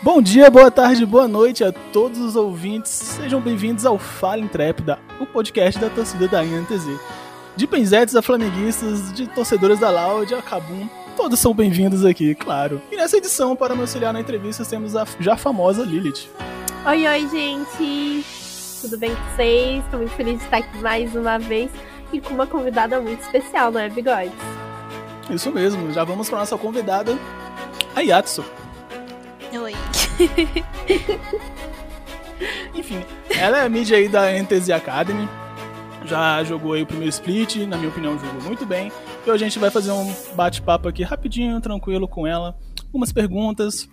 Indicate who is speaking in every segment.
Speaker 1: Bom dia, boa tarde, boa noite a todos os ouvintes. Sejam bem-vindos ao Fala Intrépida, o podcast da torcida da INTZ. De penzetes a flamenguistas, de torcedores da Loud a Cabum, todos são bem-vindos aqui, claro. E nessa edição, para me auxiliar na entrevista, temos a já famosa Lilith.
Speaker 2: Oi, oi, gente! Tudo bem com vocês? Estou muito feliz de estar aqui mais uma vez e com uma convidada muito especial, não é, Bigodes?
Speaker 1: Isso mesmo, já vamos para nossa convidada, a Yatsu.
Speaker 3: Oi.
Speaker 1: Enfim, ela é a mídia aí da NTZ Academy. Já jogou aí o primeiro split, na minha opinião, jogou muito bem. E hoje a gente vai fazer um bate-papo aqui rapidinho, tranquilo com ela. Umas perguntas,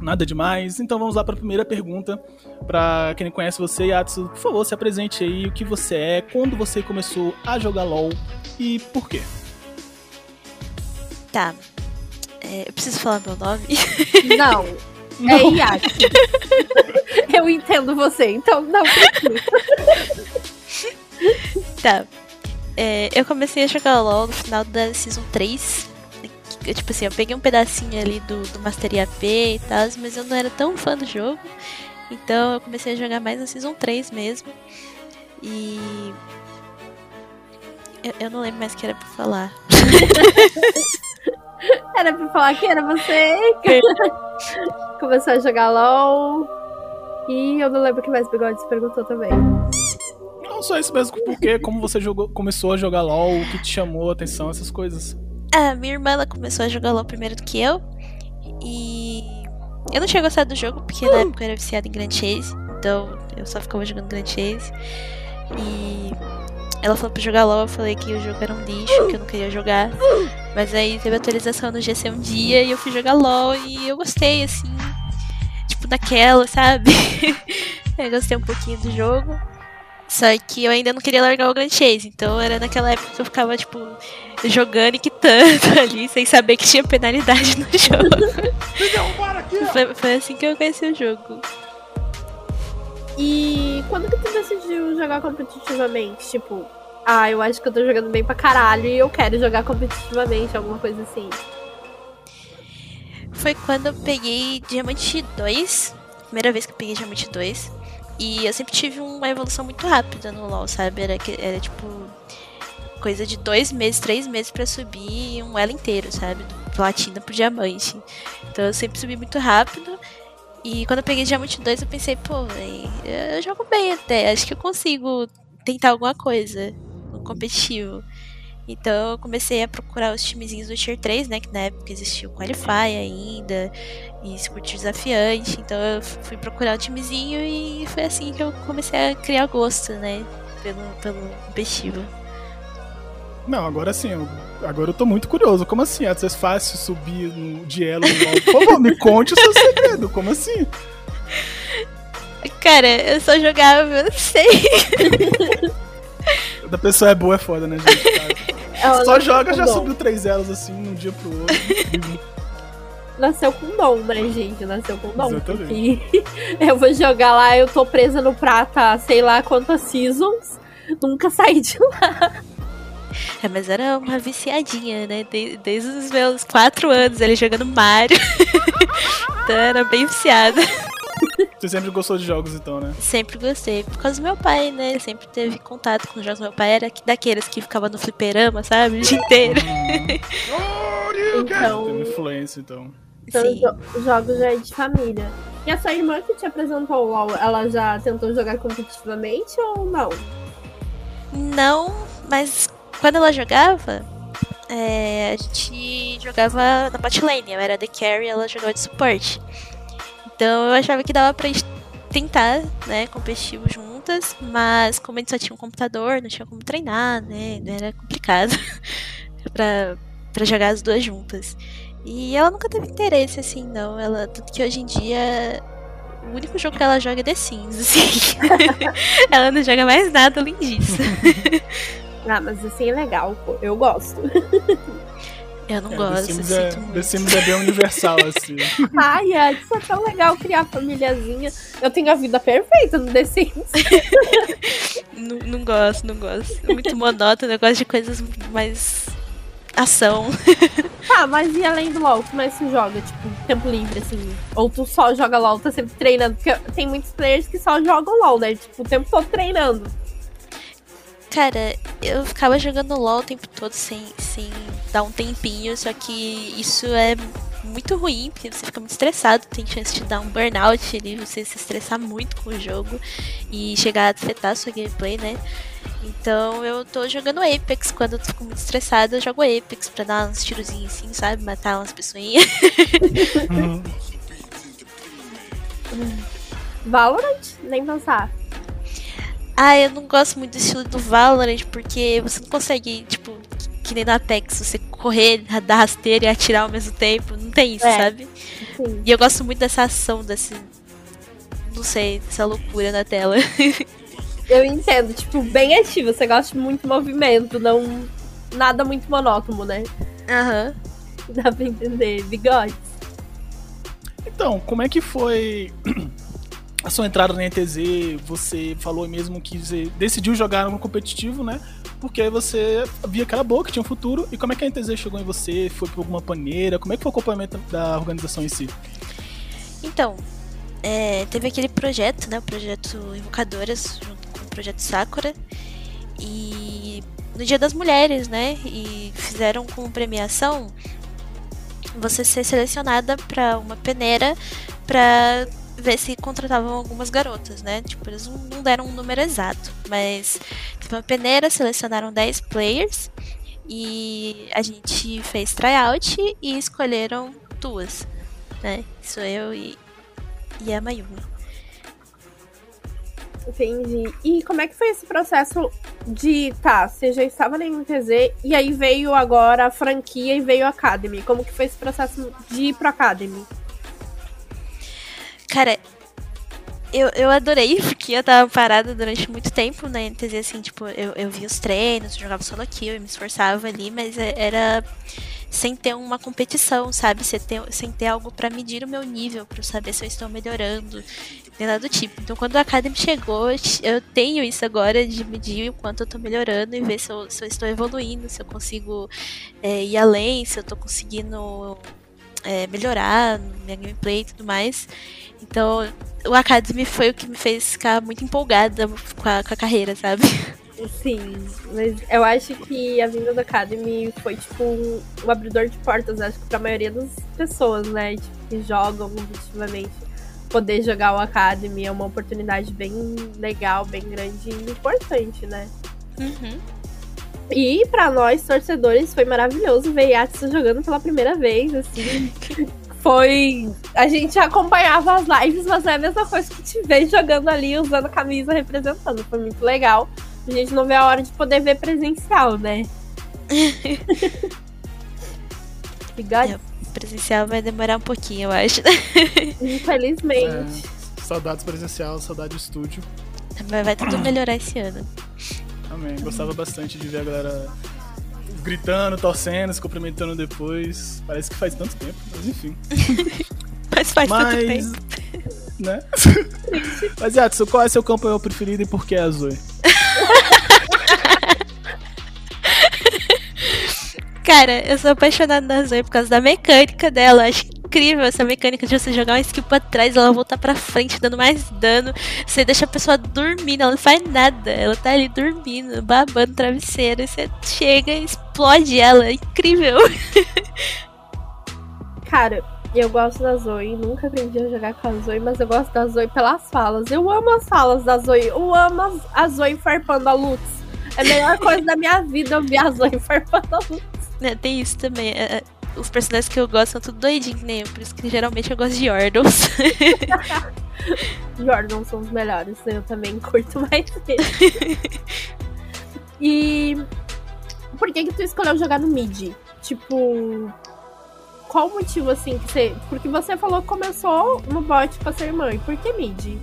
Speaker 1: nada demais. Então vamos lá para a primeira pergunta. Para quem conhece você, Yatsu, por favor, se apresente aí o que você é, quando você começou a jogar LoL e por quê.
Speaker 3: Tá. É, eu preciso falar meu nome?
Speaker 2: Não. É Yatsu. eu entendo você, então não precisa.
Speaker 3: tá. É, eu comecei a jogar LoL no final da Season 3. Eu, tipo assim, eu peguei um pedacinho ali do, do Mastery AP e tal, mas eu não era tão fã do jogo. Então eu comecei a jogar mais na Season 3 mesmo. E. Eu, eu não lembro mais o que era pra falar.
Speaker 2: era pra falar que era você. Começou a jogar LOL. E eu não lembro o que mais Bigode se perguntou também.
Speaker 1: Não, só isso mesmo, porque como você jogou, começou a jogar LOL, o que te chamou a atenção, essas coisas.
Speaker 3: Ah, minha irmã ela começou a jogar LOL primeiro do que eu. E eu não tinha gostado do jogo, porque na época eu era viciada em Grand Chase. Então eu só ficava jogando Grand Chase. E ela falou pra jogar LOL, eu falei que o jogo era um lixo, que eu não queria jogar. Mas aí teve atualização no GC um dia e eu fui jogar LOL e eu gostei, assim. Tipo, daquela, sabe? eu gostei um pouquinho do jogo. Só que eu ainda não queria largar o Grand Chase. Então era naquela época que eu ficava, tipo, jogando e quitando ali, sem saber que tinha penalidade no jogo. foi, foi assim que eu conheci o jogo.
Speaker 2: E quando que tu decidiu jogar competitivamente? Tipo, ah, eu acho que eu tô jogando bem pra caralho e eu quero jogar competitivamente, alguma coisa assim.
Speaker 3: Foi quando eu peguei Diamante 2. Primeira vez que eu peguei Diamante 2. E eu sempre tive uma evolução muito rápida no LoL, sabe? Era, era tipo. Coisa de dois meses, três meses para subir um elo inteiro, sabe? Do platina pro diamante. Então eu sempre subi muito rápido. E quando eu peguei Diamante 2, eu pensei, pô, véi, eu jogo bem até. Acho que eu consigo tentar alguma coisa no competitivo. Então eu comecei a procurar os timezinhos do Tier 3, né? Que na época existia o Qualify ainda, e Circuito Desafiante. Então eu fui procurar o timezinho e foi assim que eu comecei a criar gosto, né? Pelo, pelo competitivo.
Speaker 1: Não, agora sim, agora eu tô muito curioso. Como assim? É fácil subir no duelo no LoL? Por favor, me conte o seu segredo. Como assim?
Speaker 3: Cara, eu só jogava, eu não sei.
Speaker 1: Da pessoa é boa é foda, né, gente? Ela só joga, já dom. subiu três elas assim, de um dia pro outro.
Speaker 2: Nasceu com dom, né, gente? Nasceu com dom. Exatamente. eu vou jogar lá, eu tô presa no prata, sei lá quantas seasons, nunca saí de lá.
Speaker 3: É, mas era uma viciadinha, né? Desde, desde os meus quatro anos, ele jogando Mario. então era bem viciada.
Speaker 1: Você sempre gostou de jogos, então, né?
Speaker 3: Sempre gostei. Por causa do meu pai, né? Ele sempre teve contato com os jogos. Meu pai era daqueles que ficava no fliperama, sabe? O dia inteiro.
Speaker 1: Uhum. então... Tem influência, então.
Speaker 2: Então, os jogos já é de família. E a sua irmã que te apresentou o LoL, ela já tentou jogar competitivamente ou não?
Speaker 3: Não, mas quando ela jogava, é, a gente jogava na bot. Eu era the carry ela jogava de suporte. Então eu achava que dava pra tentar, né, competitivo juntas, mas como a gente só tinha um computador, não tinha como treinar, né, era complicado pra, pra jogar as duas juntas. E ela nunca teve interesse, assim, não. Ela, tanto que hoje em dia o único jogo que ela joga é The Sims, assim. ela não joga mais nada além disso.
Speaker 2: ah, mas assim é legal, pô. Eu gosto.
Speaker 3: Eu não é, gosto. The Sims,
Speaker 1: é, The Sims é bem universal, assim.
Speaker 2: Ai, é, isso é tão legal criar famíliazinha. Eu tenho a vida perfeita no The Sims.
Speaker 3: não, não gosto, não gosto. É muito monótono, eu gosto de coisas mais ação.
Speaker 2: Tá, mas e além do LoL, como é que você joga? Tipo, tempo livre, assim? Ou tu só joga LoL, tá sempre treinando? Porque tem muitos players que só jogam LoL, né? Tipo, o tempo todo treinando.
Speaker 3: Cara, eu ficava jogando LoL o tempo todo sem, sem dar um tempinho, só que isso é muito ruim, porque você fica muito estressado, tem chance de dar um burnout ali, você se estressar muito com o jogo e chegar a afetar a sua gameplay, né? Então eu tô jogando Apex, quando eu fico muito estressada, eu jogo Apex pra dar uns tirozinhos assim, sabe? Matar umas pessoinhas.
Speaker 2: Uhum. Valorant? Nem pensar.
Speaker 3: Ah, eu não gosto muito do estilo do Valorant, porque você não consegue, tipo, que nem na Apex, você correr, dar rasteira e atirar ao mesmo tempo. Não tem isso, é. sabe? Sim. E eu gosto muito dessa ação, desse. Não sei, dessa loucura na tela.
Speaker 2: eu entendo, tipo, bem ativo. Você gosta de muito movimento, não. Nada muito monótono, né?
Speaker 3: Aham.
Speaker 2: Uhum. Dá pra entender. Bigodes.
Speaker 1: Então, como é que foi a sua entrada na NTZ? Você falou mesmo que você decidiu jogar no competitivo, né? porque você via que era boa, que tinha um futuro. E como é que a NTZ chegou em você? Foi por alguma paneira? Como é que foi o acompanhamento da organização em si?
Speaker 3: Então, é, teve aquele projeto, né? O projeto Invocadoras, junto com o projeto Sakura. E no Dia das Mulheres, né? E fizeram como premiação você ser selecionada para uma peneira para ver se contratavam algumas garotas, né? Tipo, eles não deram um número exato, mas teve uma peneira, selecionaram 10 players e a gente fez tryout e escolheram duas, né? Sou eu e, e a Mayumi.
Speaker 2: Entendi. E como é que foi esse processo de, tá, você já estava na MTZ e aí veio agora a franquia e veio a Academy. Como que foi esse processo de ir pro Academy?
Speaker 3: Cara, eu, eu adorei, porque eu tava parada durante muito tempo na NTZ, assim, tipo, eu, eu via os treinos, jogava solo kill, eu me esforçava ali, mas é, era sem ter uma competição, sabe? Sem ter, sem ter algo para medir o meu nível, para saber se eu estou melhorando, nem nada do tipo. Então, quando a Academy chegou, eu tenho isso agora de medir o quanto eu tô melhorando e ver se eu, se eu estou evoluindo, se eu consigo é, ir além, se eu tô conseguindo é, melhorar minha gameplay e tudo mais. Então, o Academy foi o que me fez ficar muito empolgada com a, com a carreira, sabe?
Speaker 2: Sim, mas eu acho que a vinda do Academy foi tipo um, um abridor de portas, acho que pra maioria das pessoas, né? Tipo, que jogam objetivamente. Poder jogar o Academy é uma oportunidade bem legal, bem grande e importante, né?
Speaker 3: Uhum.
Speaker 2: E para nós, torcedores, foi maravilhoso ver Yatsu jogando pela primeira vez, assim. foi. A gente acompanhava as lives, mas não é a mesma coisa que te ver jogando ali, usando a camisa, representando. Foi muito legal. A gente não vê a hora de poder ver presencial, né?
Speaker 3: É, presencial vai demorar um pouquinho, eu acho.
Speaker 2: Infelizmente.
Speaker 1: É, saudades presencial, saudade estúdio.
Speaker 3: Mas vai tudo melhorar esse ano.
Speaker 1: Amém. Gostava bastante de ver a galera gritando, torcendo, se cumprimentando depois. Parece que faz tanto tempo, mas enfim.
Speaker 3: mas faz mas, tanto tempo.
Speaker 1: Né? mas, Yatsu, qual é seu campeão preferido e por que a Zoe?
Speaker 3: Cara, eu sou apaixonada na Zoe por causa da mecânica dela. Acho incrível essa mecânica de você jogar uma skill pra trás, ela voltar pra frente, dando mais dano. Você deixa a pessoa dormindo, ela não faz nada. Ela tá ali dormindo, babando travesseiro. E você chega e explode ela. É incrível.
Speaker 2: Cara, eu gosto da Zoe, nunca aprendi a jogar com a Zoe, mas eu gosto da Zoe pelas falas. Eu amo as falas da Zoe, eu amo a Zoe farpando a Lutz. É a melhor coisa da minha vida ouvir a Zoe farpando a Lutz.
Speaker 3: É, tem isso também. É, é os personagens que eu gosto são tudo doidinhos, nem eu. Por isso que geralmente eu gosto de Yordles.
Speaker 2: Yordles são os melhores, né? eu também curto mais eles. e por que que tu escolheu jogar no mid? Tipo, qual o motivo assim que você. Porque você falou que começou no bot com a sua irmã. E por que mid?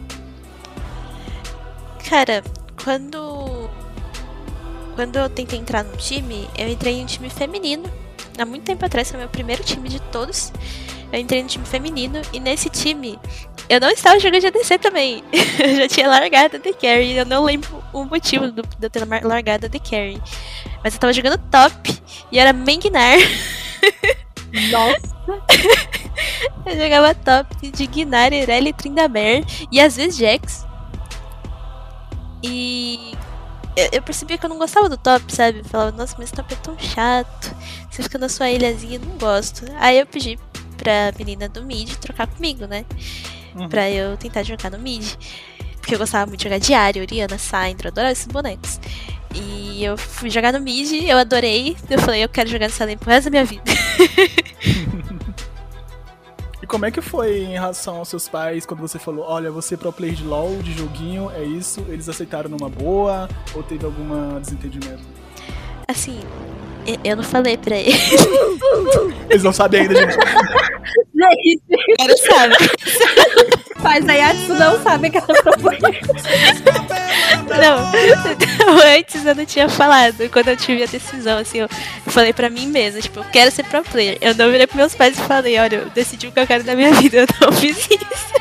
Speaker 3: Cara, quando. Quando eu tentei entrar no time, eu entrei em um time feminino há muito tempo atrás, foi meu primeiro time de todos. Eu entrei no time feminino e nesse time eu não estava jogando de ADC também. eu já tinha largado The Carry. Eu não lembro o motivo do, de eu ter largado The Carry. Mas eu tava jogando top e era Menginar.
Speaker 2: Nossa.
Speaker 3: eu jogava top de Gnar, Irelia, Tryndamere e às vezes Jax. E eu, eu percebi que eu não gostava do top, sabe? Eu falava, nossa, mas esse top é tão chato. Você fica na sua ilhazinha, não gosto. Aí eu pedi pra menina do mid trocar comigo, né?
Speaker 1: Uhum.
Speaker 3: Pra eu tentar jogar no mid. Porque eu gostava muito de jogar Diário, Oriana, Syndra, eu adorava esses bonecos. E eu fui jogar no mid, eu adorei. Eu falei, eu quero jogar nessa lane pro resto da minha vida.
Speaker 1: Como é que foi em relação aos seus pais quando você falou, olha, você é pro player de LoL, de joguinho, é isso? Eles aceitaram numa boa ou teve algum desentendimento?
Speaker 3: Assim, eu não falei pra eles.
Speaker 1: Eles não sabem ainda, gente.
Speaker 2: Gente,
Speaker 3: Quero saber.
Speaker 2: faz a Yatsu não sabe que ela é pro player.
Speaker 3: Não, antes eu não tinha falado. Quando eu tive a decisão, assim, eu falei pra mim mesma, tipo, eu quero ser pro player. Eu não virei pros meus pais e falei, olha, eu decidi o que eu quero da minha vida, eu não fiz isso.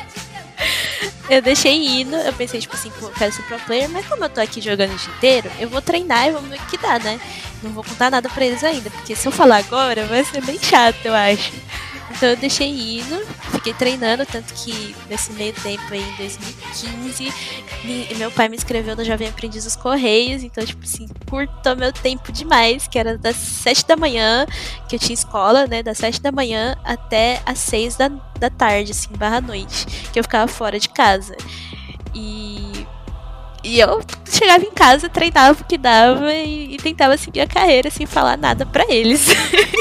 Speaker 3: Eu deixei indo, eu pensei, tipo assim, pô, eu quero ser pro player, mas como eu tô aqui jogando o dia inteiro, eu vou treinar e vamos ver o que dá, né? Não vou contar nada pra eles ainda, porque se eu falar agora, vai ser bem chato, eu acho. Então eu deixei indo, fiquei treinando, tanto que nesse meio tempo aí, em 2015, me- meu pai me inscreveu no Jovem Aprendiz dos Correios, então, tipo assim, curtou meu tempo demais, que era das 7 da manhã, que eu tinha escola, né, das 7 da manhã até as 6 da, da tarde, assim, barra noite, que eu ficava fora de casa. E, e eu chegava em casa, treinava o que dava e, e tentava seguir a carreira sem falar nada pra eles.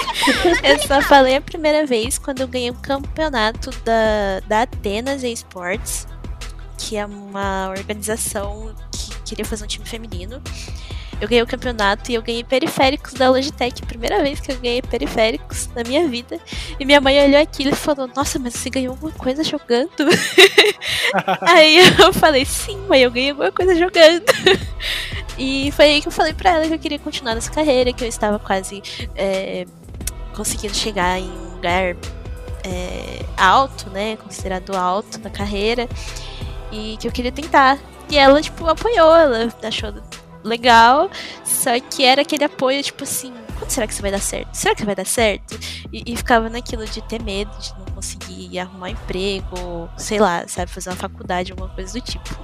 Speaker 3: eu só falei a primeira vez quando eu ganhei um campeonato da, da Atenas Esports, que é uma organização que queria fazer um time feminino. Eu ganhei o campeonato e eu ganhei periféricos da Logitech. Primeira vez que eu ganhei periféricos na minha vida. E minha mãe olhou aquilo e falou: Nossa, mas você ganhou alguma coisa jogando? aí eu falei: Sim, mãe, eu ganhei alguma coisa jogando. e foi aí que eu falei pra ela que eu queria continuar nessa carreira, que eu estava quase é, conseguindo chegar em um lugar é, alto, né? Considerado alto na carreira. E que eu queria tentar. E ela, tipo, apoiou, ela achou legal. Só que era aquele apoio, tipo assim, quando será que isso vai dar certo? Será que vai dar certo? E, e ficava naquilo de ter medo de não conseguir arrumar um emprego, sei lá, sabe, fazer uma faculdade, alguma coisa do tipo.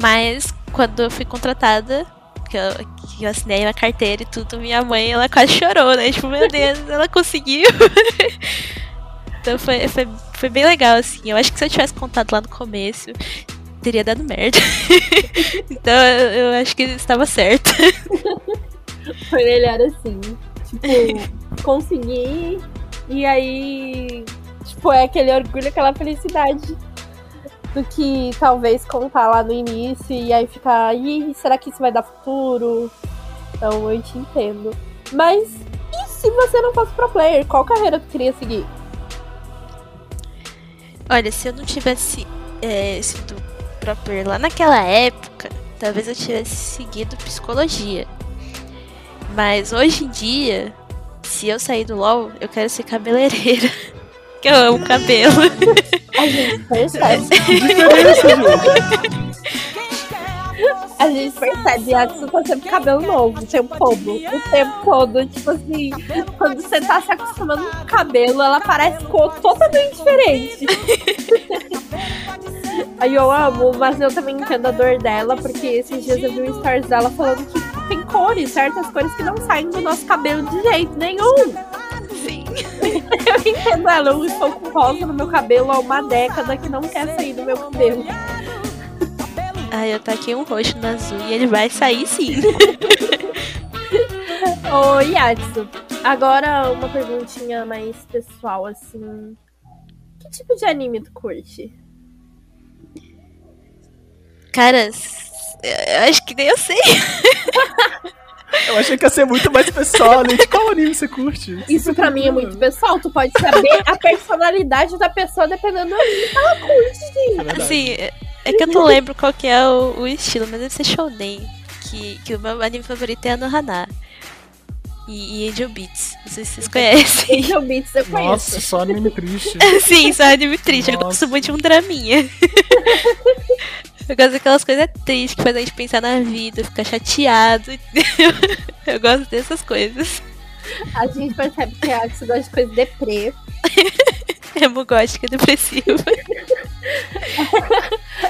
Speaker 3: Mas quando eu fui contratada, que eu, que eu assinei a carteira e tudo, minha mãe, ela quase chorou, né? Tipo, meu Deus, ela conseguiu. então foi, foi, foi bem legal, assim. Eu acho que se eu tivesse contado lá no começo, teria dado merda. então eu, eu acho que estava certo.
Speaker 2: Foi melhor assim. Tipo, conseguir. E aí. Tipo, é aquele orgulho, aquela felicidade. Do que talvez contar lá no início e aí ficar. Ih, será que isso vai dar futuro? Então eu te entendo. Mas e se você não fosse pro player? Qual carreira tu queria seguir?
Speaker 3: Olha, se eu não tivesse é, sido lá naquela época, talvez eu tivesse seguido psicologia. Mas hoje em dia, se eu sair do LoL, eu quero ser cabeleireira. que eu amo cabelo.
Speaker 2: A gente percebe.
Speaker 1: Diferença.
Speaker 2: A gente percebe a Atsu tá sempre cabelo novo o tempo todo. O tempo todo. Tipo assim, quando você tá se acostumando com o cabelo, ela parece cor totalmente diferente. Aí eu amo, mas eu também entendo a dor dela, porque esses dias eu vi um stories dela falando que tem cores, certas cores que não saem do nosso cabelo de jeito nenhum.
Speaker 3: Sim.
Speaker 2: Eu entendo ela, eu estou com rosa no meu cabelo há uma década que não quer sair do meu cabelo.
Speaker 3: Ah, eu taquei um roxo no azul e ele vai sair sim.
Speaker 2: Ô, Yatsu, agora uma perguntinha mais pessoal, assim. Que tipo de anime tu curte?
Speaker 3: Cara, eu acho que nem eu sei.
Speaker 1: Eu achei que ia ser muito mais pessoal, né? De qual anime você curte?
Speaker 2: Isso pra mim é muito pessoal. Tu pode saber a personalidade da pessoa dependendo do anime que ela curte.
Speaker 1: É.
Speaker 3: Assim, é- é que eu não lembro qual que é o, o estilo, mas deve ser shounen. Que, que o meu anime favorito é Anohana. E, e Angel Beats. Não sei se vocês conhecem.
Speaker 2: Angel Beats eu conheço.
Speaker 1: Nossa, só anime triste.
Speaker 3: Sim, só anime triste. Eu
Speaker 1: Nossa.
Speaker 3: gosto muito de um draminha. Eu gosto daquelas coisas tristes que fazem a gente pensar na vida, ficar chateado. Eu gosto dessas coisas.
Speaker 2: A gente percebe que a Axel gosta de coisa deprê.
Speaker 3: Hemogótica depressiva.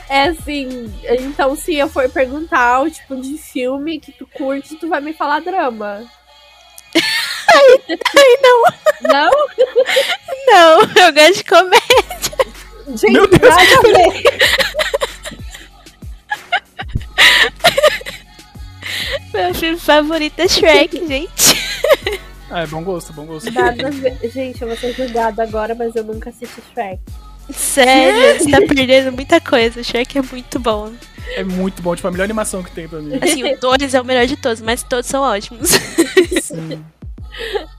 Speaker 2: É assim, então se eu for perguntar o tipo de filme que tu curte, tu vai me falar drama.
Speaker 3: Ai, não,
Speaker 2: Não?
Speaker 3: não, eu gosto de comédia.
Speaker 2: Gente,
Speaker 1: Meu Deus.
Speaker 2: nada a ver.
Speaker 3: Meu filme favorito é Shrek, gente.
Speaker 1: Ah, é bom gosto, bom gosto.
Speaker 2: Nada. Gente, eu vou ser julgada agora, mas eu nunca assisti Shrek.
Speaker 3: Sério, você tá perdendo muita coisa. Shrek é muito bom.
Speaker 1: É muito bom, tipo, a melhor animação que tem pra mim.
Speaker 3: Assim, o 2 é o melhor de todos, mas todos são ótimos.
Speaker 1: Sim.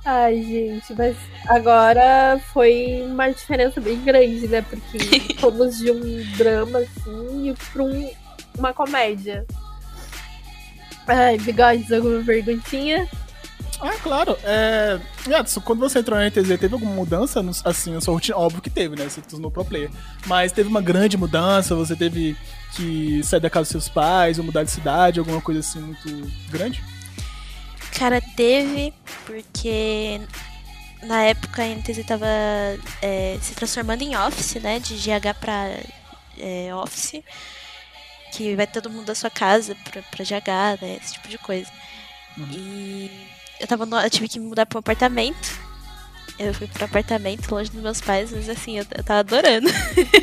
Speaker 2: Ai, gente, mas agora foi uma diferença bem grande, né? Porque fomos de um drama, assim, e pra um, uma comédia. Ai, bigodes, alguma perguntinha?
Speaker 1: Ah, claro. É... Jadson, quando você entrou na NTZ, teve alguma mudança, no- assim, na sua rotina? Óbvio que teve, né? Você se tornou pro player. Mas teve uma grande mudança? Você teve que sair da casa dos seus pais ou mudar de cidade? Alguma coisa assim muito grande?
Speaker 3: Cara, teve, porque na época a NTZ tava é, se transformando em Office, né? De GH pra é, Office. Que vai todo mundo da sua casa pra, pra GH, né? Esse tipo de coisa.
Speaker 1: Uhum.
Speaker 3: E eu, tava no- eu tive que me mudar pra um apartamento. Eu fui pro apartamento longe dos meus pais, mas assim, eu, eu tava adorando.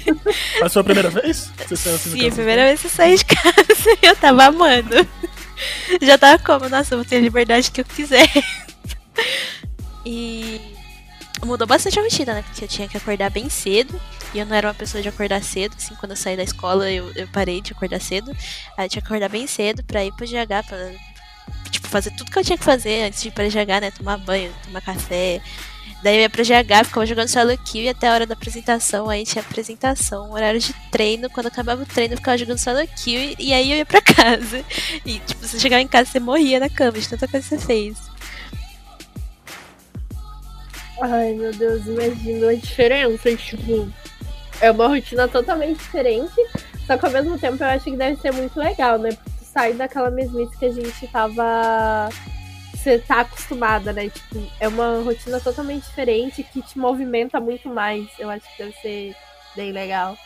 Speaker 1: A sua primeira vez? Você saiu assim
Speaker 3: Sim, a primeira vez que eu saí de casa, eu tava amando. Já tava como, nossa, eu vou ter a liberdade que eu quiser. E mudou bastante a rotina, né? Porque eu tinha que acordar bem cedo. E eu não era uma pessoa de acordar cedo, assim, quando eu saí da escola eu, eu parei de acordar cedo. Aí eu tinha que acordar bem cedo pra ir pro GH, pra tipo, fazer tudo que eu tinha que fazer antes de ir pra GH, né? Tomar banho, tomar café. Daí eu ia pra GH, ficava jogando solo kill e até a hora da apresentação, aí tinha apresentação, horário de treino, quando acabava o treino eu ficava jogando solo kill e, e aí eu ia pra casa. E tipo, você chegava em casa você morria na cama de tanta coisa que você fez.
Speaker 2: Ai, meu Deus, imagino a diferença. Tipo, é uma rotina totalmente diferente. Só que ao mesmo tempo eu acho que deve ser muito legal, né? Porque tu sai daquela mesmice que a gente tava. Você tá acostumada, né? Tipo, é uma rotina totalmente diferente que te movimenta muito mais. Eu acho que deve ser bem legal.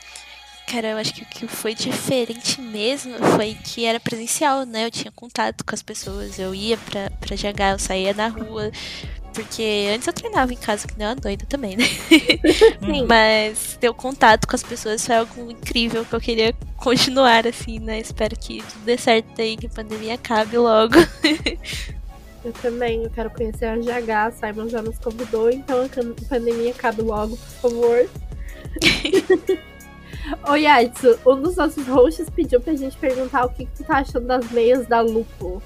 Speaker 3: Cara, eu acho que o que foi diferente mesmo foi que era presencial, né? Eu tinha contato com as pessoas, eu ia pra, pra GH, eu saía na rua. Porque antes eu treinava em casa, que nem uma doida também, né?
Speaker 2: Sim.
Speaker 3: Mas ter o contato com as pessoas foi algo incrível que eu queria continuar, assim, né? Espero que tudo dê certo aí, que a pandemia acabe logo.
Speaker 2: Eu também, eu quero conhecer a GH, Simon já nos convidou, então a pandemia acabe logo, por favor. Ô Yatsu, um dos nossos hosts pediu pra gente perguntar o que, que tu tá achando das meias da Lupo.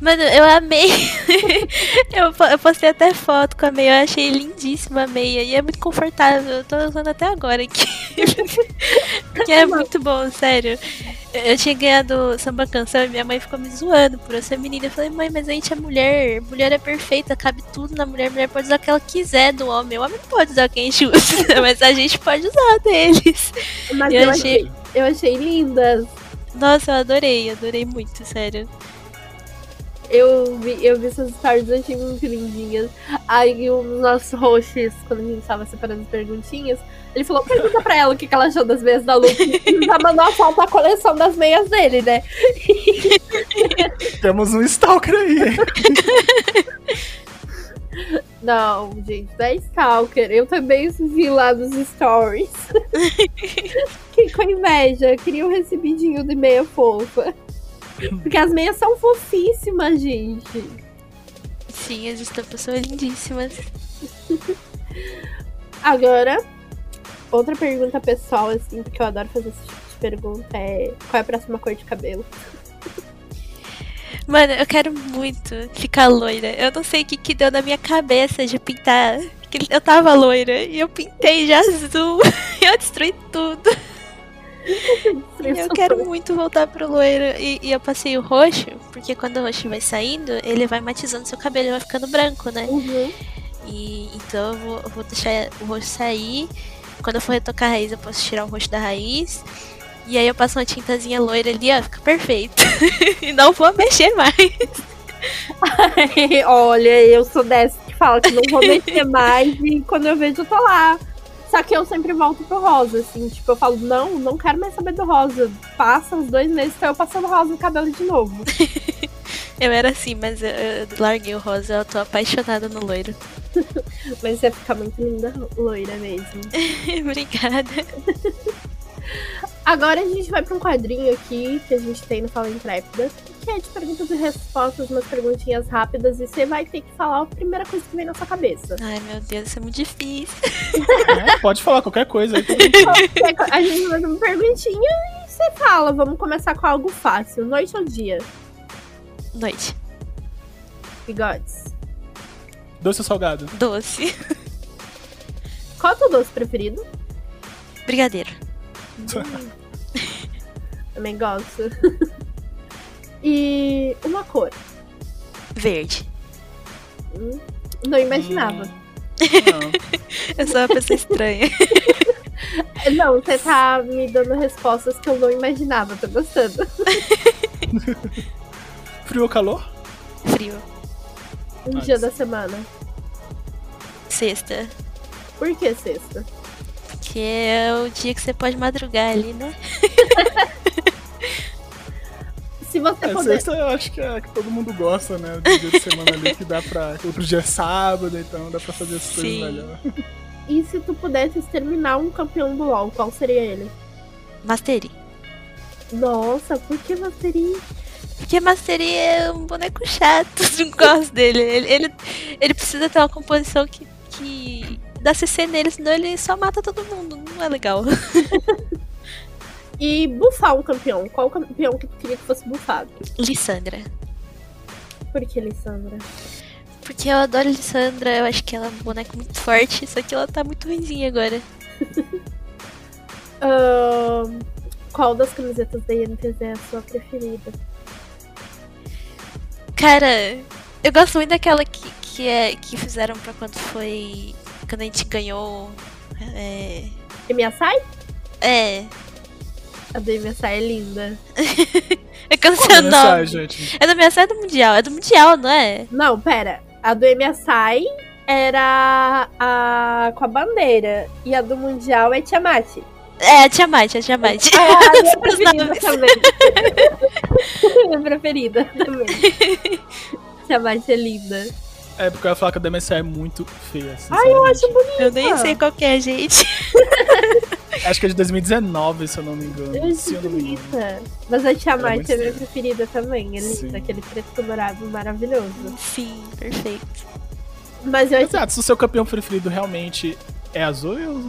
Speaker 3: Mano, eu amei. eu, eu postei até foto com a meia, eu achei lindíssima a meia. E é muito confortável, eu tô usando até agora aqui. Porque é muito bom, sério. Eu eu tinha ganhado samba canção e minha mãe ficou me zoando por eu ser menina. Eu falei, mãe, mas a gente é mulher, mulher é perfeita, cabe tudo na mulher, mulher pode usar o que ela quiser do homem. O homem não pode usar o que a gente usa, mas a gente pode usar deles.
Speaker 2: Mas
Speaker 3: Eu
Speaker 2: eu,
Speaker 3: achei-
Speaker 2: achei... eu achei lindas.
Speaker 3: Nossa, eu adorei, adorei muito, sério.
Speaker 2: Eu vi, eu vi essas stories, achei muito lindinhas. Aí um dos nossos hosts, quando a gente tava separando as perguntinhas, ele falou, pergunta pra ela o que, que ela achou das meias da Lupo. E já mandou a foto da coleção das meias dele, né?
Speaker 1: Temos um Stalker aí, hein?
Speaker 2: Não, gente, não é Stalker. Eu também vi lá nos stories. Fiquei com inveja. Queria um recebidinho de meia fofa. Porque as meias são fofíssimas, gente.
Speaker 3: Sim, as estampas são lindíssimas.
Speaker 2: Agora, outra pergunta pessoal, assim, porque eu adoro fazer esse tipo de pergunta é qual é a próxima cor de cabelo?
Speaker 3: Mano, eu quero muito ficar loira. Eu não sei o que, que deu na minha cabeça de pintar. Eu tava loira e eu pintei de azul. e eu destruí tudo. Eu quero muito voltar pro loiro. E, e eu passei o roxo, porque quando o roxo vai saindo, ele vai matizando seu cabelo, vai ficando branco, né?
Speaker 2: Uhum.
Speaker 3: E então eu vou, eu vou deixar o roxo sair. Quando eu for retocar a raiz, eu posso tirar o roxo da raiz. E aí eu passo uma tintazinha loira ali, ó, fica perfeito. e não vou mexer mais.
Speaker 2: Olha, eu sou dessa que fala que não vou mexer mais e quando eu vejo eu tô lá. Só que eu sempre volto pro rosa, assim, tipo, eu falo, não, não quero mais saber do rosa. Passa uns dois meses pra eu passando rosa no cabelo de novo.
Speaker 3: eu era assim, mas eu, eu, larguei o rosa, eu tô apaixonada no loiro.
Speaker 2: mas você fica muito linda loira mesmo.
Speaker 3: Obrigada.
Speaker 2: Agora a gente vai para um quadrinho aqui que a gente tem no Fala Intrépida, que é de perguntas e respostas, umas perguntinhas rápidas, e você vai ter que falar a primeira coisa que vem na sua cabeça.
Speaker 3: Ai, meu Deus, isso é muito difícil.
Speaker 1: É, pode falar qualquer coisa aí.
Speaker 2: a gente fazer uma perguntinha e você fala. Vamos começar com algo fácil. Noite ou dia?
Speaker 3: Noite.
Speaker 2: Bigodes.
Speaker 1: Doce ou salgado?
Speaker 3: Doce.
Speaker 2: Qual é o teu doce preferido?
Speaker 3: Brigadeiro.
Speaker 2: Também gosto. e uma cor.
Speaker 3: Verde.
Speaker 2: Hum, não imaginava. Hum,
Speaker 3: não. eu sou uma pessoa estranha.
Speaker 2: Não, você tá me dando respostas que eu não imaginava, tô gostando.
Speaker 1: Frio ou calor?
Speaker 3: Frio.
Speaker 2: Um dia da semana.
Speaker 3: Sexta.
Speaker 2: Por que sexta?
Speaker 3: Que é o dia que você pode madrugar ali, né?
Speaker 2: Se você
Speaker 1: é,
Speaker 2: puder.
Speaker 1: Sexta eu acho que, é, que todo mundo gosta, né? Do dia de semana ali que dá pra. Outro dia é sábado, então dá pra fazer as coisas melhor.
Speaker 2: E se tu pudesse exterminar um campeão do LoL, qual seria ele?
Speaker 3: Mastery.
Speaker 2: Nossa, por que Mastery?
Speaker 3: Porque Mastery é um boneco chato, não gosto dele. Ele, ele, ele precisa ter uma composição que, que dá CC nele, senão ele só mata todo mundo. Não é legal.
Speaker 2: e bufar um campeão. Qual campeão que tu queria que fosse bufado?
Speaker 3: Lissandra.
Speaker 2: Por que Lissandra?
Speaker 3: Porque eu adoro Lissandra, eu acho que ela é um boneco muito forte, só que ela tá muito ruimzinha agora.
Speaker 2: uh, qual das camisetas da INTZ é a sua preferida?
Speaker 3: Cara, eu gosto muito daquela que, que, é, que fizeram pra quando foi quando a gente ganhou. É.
Speaker 2: MSI?
Speaker 3: É.
Speaker 2: A do MSI é linda.
Speaker 3: é o nome. Gente? É do MSI ou do Mundial? É do Mundial, não é?
Speaker 2: Não, pera. A do MSI era a com a bandeira. E a do Mundial é Tiamat.
Speaker 3: É, a Tiamat, a Tiamat.
Speaker 2: Ah, a minha preferida também. minha preferida também. Tiamat é linda.
Speaker 1: É, porque a faca da MSI é muito feia.
Speaker 2: Ai, eu acho bonita.
Speaker 3: Eu nem sei qual que é, gente.
Speaker 1: acho que é de 2019, se eu não me engano.
Speaker 2: Eu acho bonita. Mas a Tiamat é, é minha preferida também. É linda, aquele preto colorado maravilhoso.
Speaker 3: Sim, perfeito.
Speaker 2: Mas eu acho...
Speaker 1: Exato, se o seu campeão preferido realmente é a Zoe ou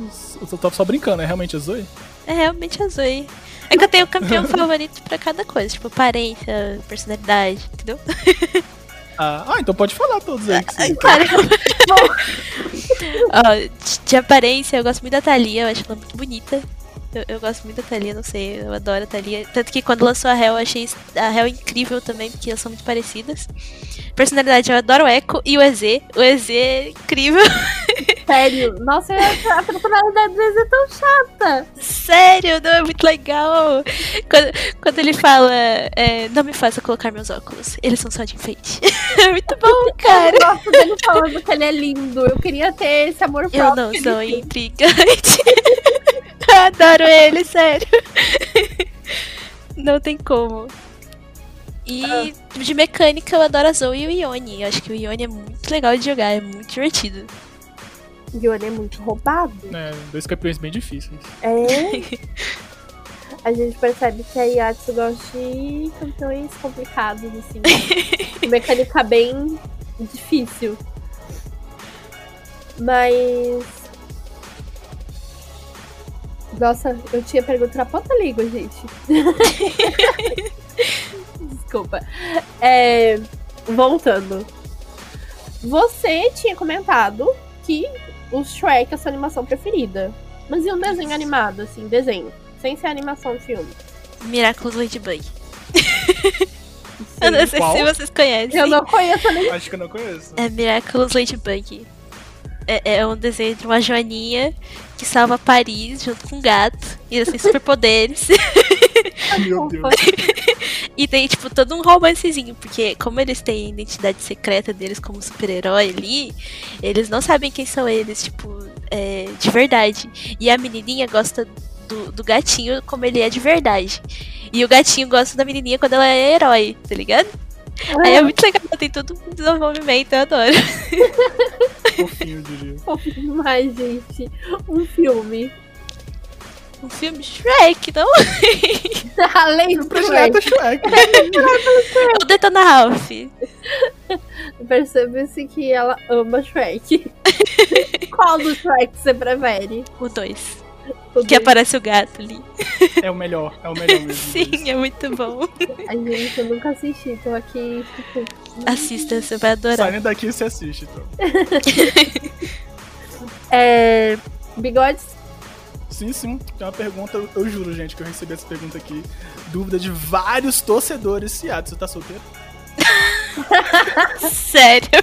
Speaker 1: eu tô só brincando? É realmente a Zoe?
Speaker 3: É realmente a Zoe. É que eu tenho campeão favorito pra cada coisa, tipo aparência, personalidade, entendeu?
Speaker 1: Ah, ah, então pode falar todos aí. Que
Speaker 3: Cara, de aparência, eu gosto muito da Thalia, eu acho ela muito bonita. Eu, eu, gosto muito da Thalia, não sei, eu adoro a Thalia. Tanto que quando lançou a Hell, eu achei a Hell incrível também, porque elas são muito parecidas. Personalidade, eu adoro o Echo e o EZ. O EZ é incrível.
Speaker 2: Sério? Nossa, a personalidade do EZ é tão chata.
Speaker 3: Sério, não é muito legal. Quando, quando ele fala, é, não me faça colocar meus óculos, eles são só de enfeite. é muito bom, cara.
Speaker 2: Eu gosto dele falando que ele é lindo. Eu queria ter esse amor próprio.
Speaker 3: Eu não sou intrigante. Adoro ele, sério. Não tem como. E ah. de mecânica eu adoro a Zoe e o Ione. Eu acho que o Ione é muito legal de jogar, é muito divertido.
Speaker 2: O Ione é muito roubado.
Speaker 1: É, dois campeões bem difíceis.
Speaker 2: É. a gente percebe que a Yatsu gosta de campeões complicados, assim. mecânica bem difícil. Mas nossa, eu tinha pergunta na ponta língua, gente. Desculpa. É, voltando. Você tinha comentado que o Shrek é a sua animação preferida. Mas e um desenho animado, assim, desenho? Sem ser animação de filme.
Speaker 3: Miraculous Ladybug. Eu não sei Qual? se vocês conhecem.
Speaker 2: Eu não conheço nem.
Speaker 1: Acho que eu não conheço.
Speaker 3: É Miraculous Ladybug. É, é um desenho de uma joaninha que salva Paris junto com um gato. E assim, superpoderes.
Speaker 1: Meu Deus.
Speaker 3: E tem, tipo, todo um romancezinho, porque como eles têm a identidade secreta deles como super-herói ali, eles não sabem quem são eles, tipo, é, de verdade. E a menininha gosta do, do gatinho como ele é de verdade. E o gatinho gosta da menininha quando ela é herói, tá ligado? Aí é muito legal, tem todo um desenvolvimento, eu adoro.
Speaker 1: Fofinho, diria.
Speaker 2: Fofinho demais, gente. Um filme.
Speaker 3: Um filme Shrek, não?
Speaker 2: Além do
Speaker 1: Projeto
Speaker 2: Shrek.
Speaker 1: Shrek.
Speaker 3: o Detona Ralph.
Speaker 2: Percebe-se que ela ama Shrek. Qual do Shrek você prefere?
Speaker 3: O 2.
Speaker 2: O
Speaker 3: Que
Speaker 2: dois?
Speaker 3: aparece o gato ali.
Speaker 1: É o melhor, é o melhor mesmo.
Speaker 3: Sim, é muito bom.
Speaker 2: Ai, gente, eu nunca assisti, tô aqui, tipo...
Speaker 3: Assista, você vai adorar.
Speaker 1: Saindo daqui você assiste, então.
Speaker 2: É... Bigodes?
Speaker 1: Sim, sim. Tem uma pergunta, eu- eu juro, gente, que eu recebi essa pergunta aqui. Dúvida de vários torcedores. Ciato, você tá solteiro?
Speaker 3: Sério.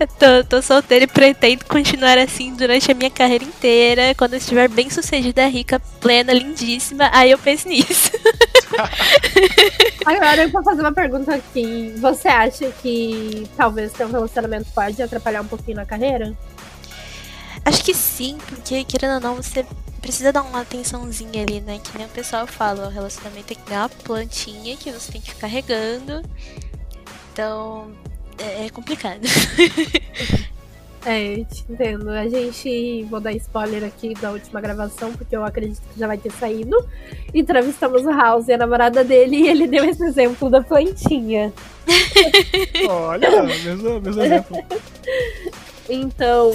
Speaker 3: Eu tô, tô solteira e pretendo continuar assim durante a minha carreira inteira. Quando eu estiver bem sucedida, rica, plena, lindíssima, aí eu penso nisso.
Speaker 2: Agora eu vou fazer uma pergunta aqui. Você acha que talvez ter um relacionamento pode atrapalhar um pouquinho na carreira?
Speaker 3: Acho que sim, porque querendo ou não, você precisa dar uma atençãozinha ali, né? Que nem o pessoal fala, o relacionamento é que nem uma plantinha que você tem que ficar regando. Então, é, é complicado.
Speaker 2: É, te entendo. A gente, vou dar spoiler aqui da última gravação, porque eu acredito que já vai ter saído. Entrevistamos o House e a namorada dele e ele deu esse exemplo da plantinha.
Speaker 1: Olha, mesmo, mesmo exemplo.
Speaker 2: Então,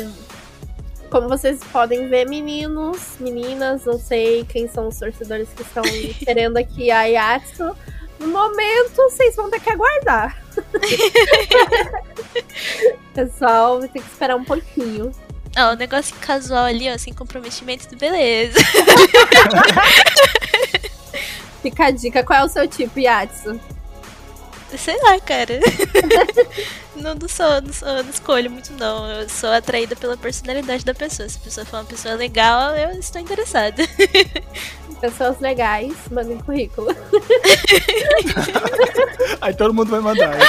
Speaker 2: como vocês podem ver, meninos, meninas, não sei quem são os torcedores que estão querendo aqui a Yatsu. No momento, vocês vão ter que aguardar. Pessoal, vai ter que esperar um pouquinho.
Speaker 3: Ó, o negócio casual ali, ó, sem comprometimento, beleza.
Speaker 2: Fica a dica, qual é o seu tipo, Yatsu?
Speaker 3: Sei lá, cara. não, não sou, não sou, não escolho muito, não. Eu sou atraída pela personalidade da pessoa. Se a pessoa for uma pessoa legal, eu estou interessada.
Speaker 2: Pessoas legais, mandem currículo.
Speaker 1: Aí todo mundo vai mandar. É.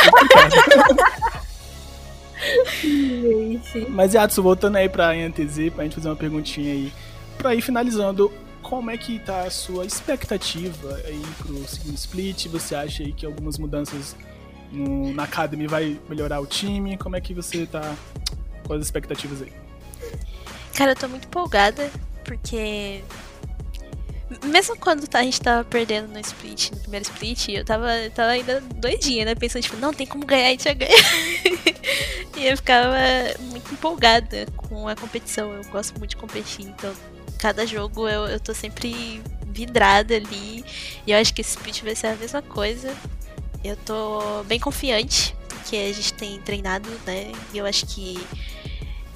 Speaker 1: Mas, Yatsu, voltando aí pra NTZ, pra gente fazer uma perguntinha aí. Pra ir finalizando, como é que tá a sua expectativa aí pro segundo split? Você acha aí que algumas mudanças no, na Academy vai melhorar o time? Como é que você tá com as expectativas aí?
Speaker 3: Cara, eu tô muito empolgada, porque. Mesmo quando tá- a gente tava perdendo no split, no primeiro split, eu tava, tava ainda doidinha, né? Pensando, tipo, não, tem como ganhar, a gente vai ganhar. e eu ficava muito empolgada com a competição. Eu gosto muito de competir, então cada jogo eu, eu tô sempre vidrada ali. E eu acho que esse split vai ser a mesma coisa. Eu tô bem confiante, porque a gente tem treinado, né? E eu acho que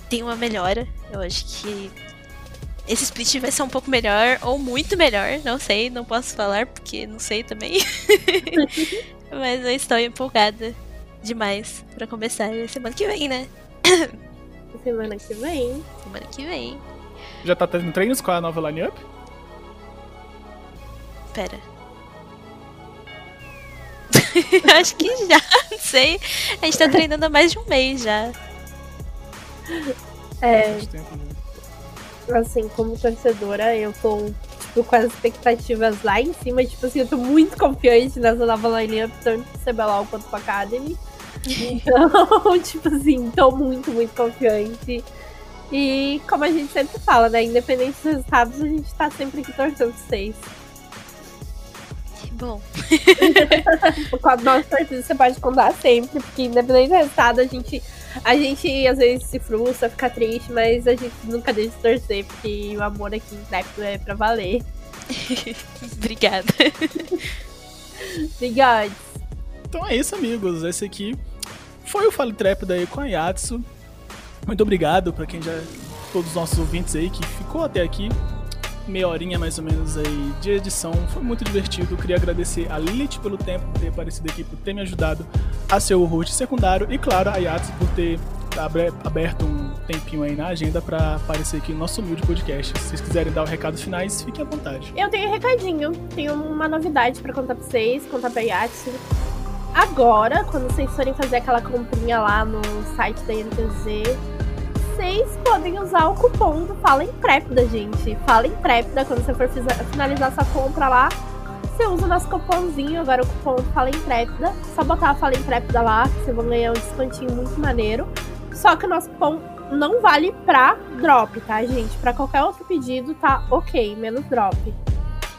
Speaker 3: tem uma melhora. Eu acho que esse split vai ser um pouco melhor ou muito melhor, não sei, não posso falar porque não sei também. Mas eu estou empolgada demais pra começar semana que vem, né?
Speaker 2: Semana que vem.
Speaker 3: Semana que vem.
Speaker 1: Já tá tendo treinos com a nova line-up?
Speaker 3: Pera. Acho que já, não sei. A gente tá treinando há mais de um mês já.
Speaker 2: É,
Speaker 1: né?
Speaker 2: Assim, como torcedora, eu tô tipo, com as expectativas lá em cima. Tipo assim, eu tô muito confiante nessa nova line-up, tanto pro CBLOL quanto pro Academy. Então, tipo assim, tô muito, muito confiante. E como a gente sempre fala, né? Independente dos resultados, a gente tá sempre aqui torcendo pra vocês.
Speaker 3: Que bom.
Speaker 2: Com a nossa torcida você pode contar sempre, porque independente do resultado, a gente, a gente às vezes se frustra, fica triste, mas a gente nunca deixa de torcer, porque o amor aqui em Tecno é pra valer.
Speaker 3: Obrigada.
Speaker 2: Obrigada.
Speaker 1: Então é isso, amigos. Esse aqui foi o Fale Trap daí com a Yatsu. Muito obrigado pra quem já. Todos os nossos ouvintes aí que ficou até aqui. Meia horinha mais ou menos aí de edição. Foi muito divertido. Queria agradecer a Lilith pelo tempo por ter aparecido aqui, por ter me ajudado a ser o host secundário. E claro, a Yatsu por ter aberto um tempinho aí na agenda para aparecer aqui no nosso humilde podcast. Se vocês quiserem dar os recados finais, fiquem à vontade.
Speaker 2: Eu tenho um recadinho, tenho uma novidade para contar pra vocês, contar pra Yatsu. Agora, quando vocês forem fazer aquela comprinha lá no site da INTZ, vocês podem usar o cupom do Fala Intrépida, gente. Fala Intrépida, quando você for finalizar sua compra lá, você usa o nosso cupomzinho, agora o cupom Fala Intrépida. Só botar a Fala Intrépida lá, que vocês vão ganhar um descontinho muito maneiro. Só que o nosso cupom não vale pra drop, tá, gente? Pra qualquer outro pedido tá ok, menos drop.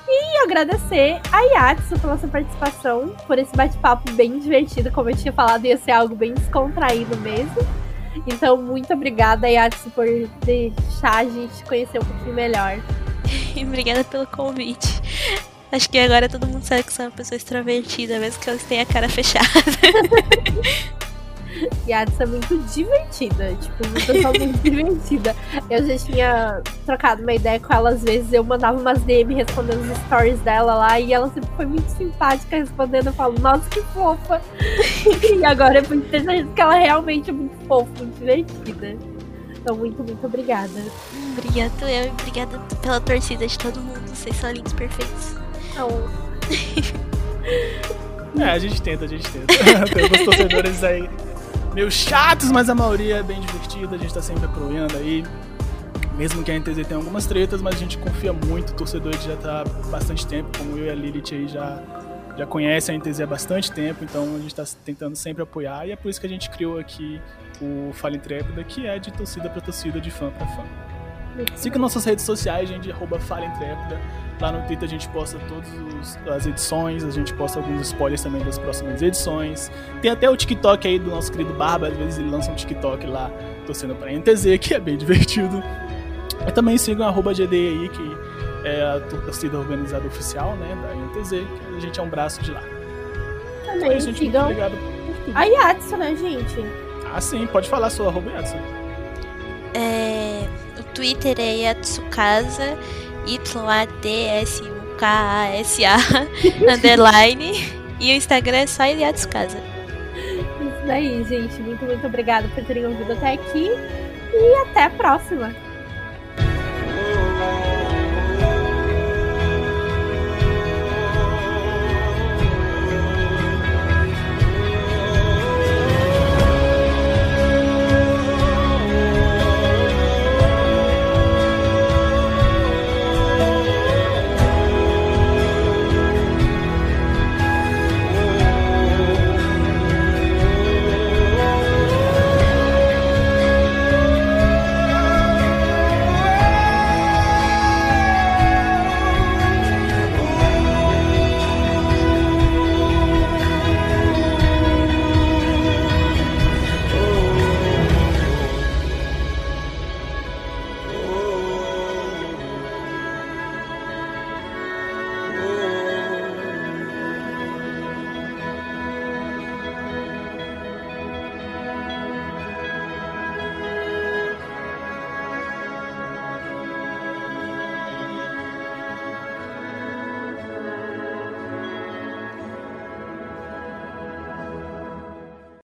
Speaker 2: E agradecer a Yatsu pela sua participação, por esse bate-papo bem divertido, como eu tinha falado, ia ser algo bem descontraído mesmo. Então, muito obrigada, Yatsu, por deixar a gente conhecer um pouquinho melhor.
Speaker 3: obrigada pelo convite. Acho que agora todo mundo sabe que sou uma pessoa extrovertida, mesmo que eu tenha a cara fechada.
Speaker 2: E a Adson é muito divertida, tipo, uma pessoa muito divertida. Eu já tinha trocado uma ideia com ela às vezes, eu mandava umas DM respondendo os stories dela lá, e ela sempre foi muito simpática respondendo. Eu falo, nossa, que fofa! e agora eu pude ter certeza que ela realmente é muito fofa, muito divertida. Então, muito, muito obrigada.
Speaker 3: Obrigada, eu, obrigada pela torcida de todo mundo. Vocês são lindos perfeitos.
Speaker 2: Não.
Speaker 1: É, a gente tenta, a gente tenta. Tem alguns torcedores aí meio chatos, mas a maioria é bem divertida, a gente tá sempre apoiando aí. Mesmo que a NTZ tenha algumas tretas, mas a gente confia muito, o torcedor já tá há bastante tempo, como eu e a Lilith aí já, já conhece a NTZ há bastante tempo, então a gente tá tentando sempre apoiar, e é por isso que a gente criou aqui o Fala Intrépida, que é de torcida para torcida, de fã para fã. Siga nossas redes sociais, gente, arroba Fala Intrépida. Lá no Twitter a gente posta todas as edições, a gente posta alguns spoilers também das próximas edições. Tem até o TikTok aí do nosso querido Barba, às vezes ele lança um TikTok lá torcendo pra NTZ, que é bem divertido. E também sigam a GD aí, que é a torcida organizada oficial, né, da NTZ, que a gente é um braço de lá.
Speaker 2: Também então, gente, sigam obrigado a Yatsu, né, gente?
Speaker 1: Ah, sim, pode falar sua arroba Yatsu.
Speaker 3: É, o Twitter é Yatsukasa Y-A-D-S-U-K-A-S-A underline. E o Instagram é só Iliados Casa.
Speaker 2: Isso daí, gente. Muito, muito obrigada por terem ouvido até aqui. E até a próxima.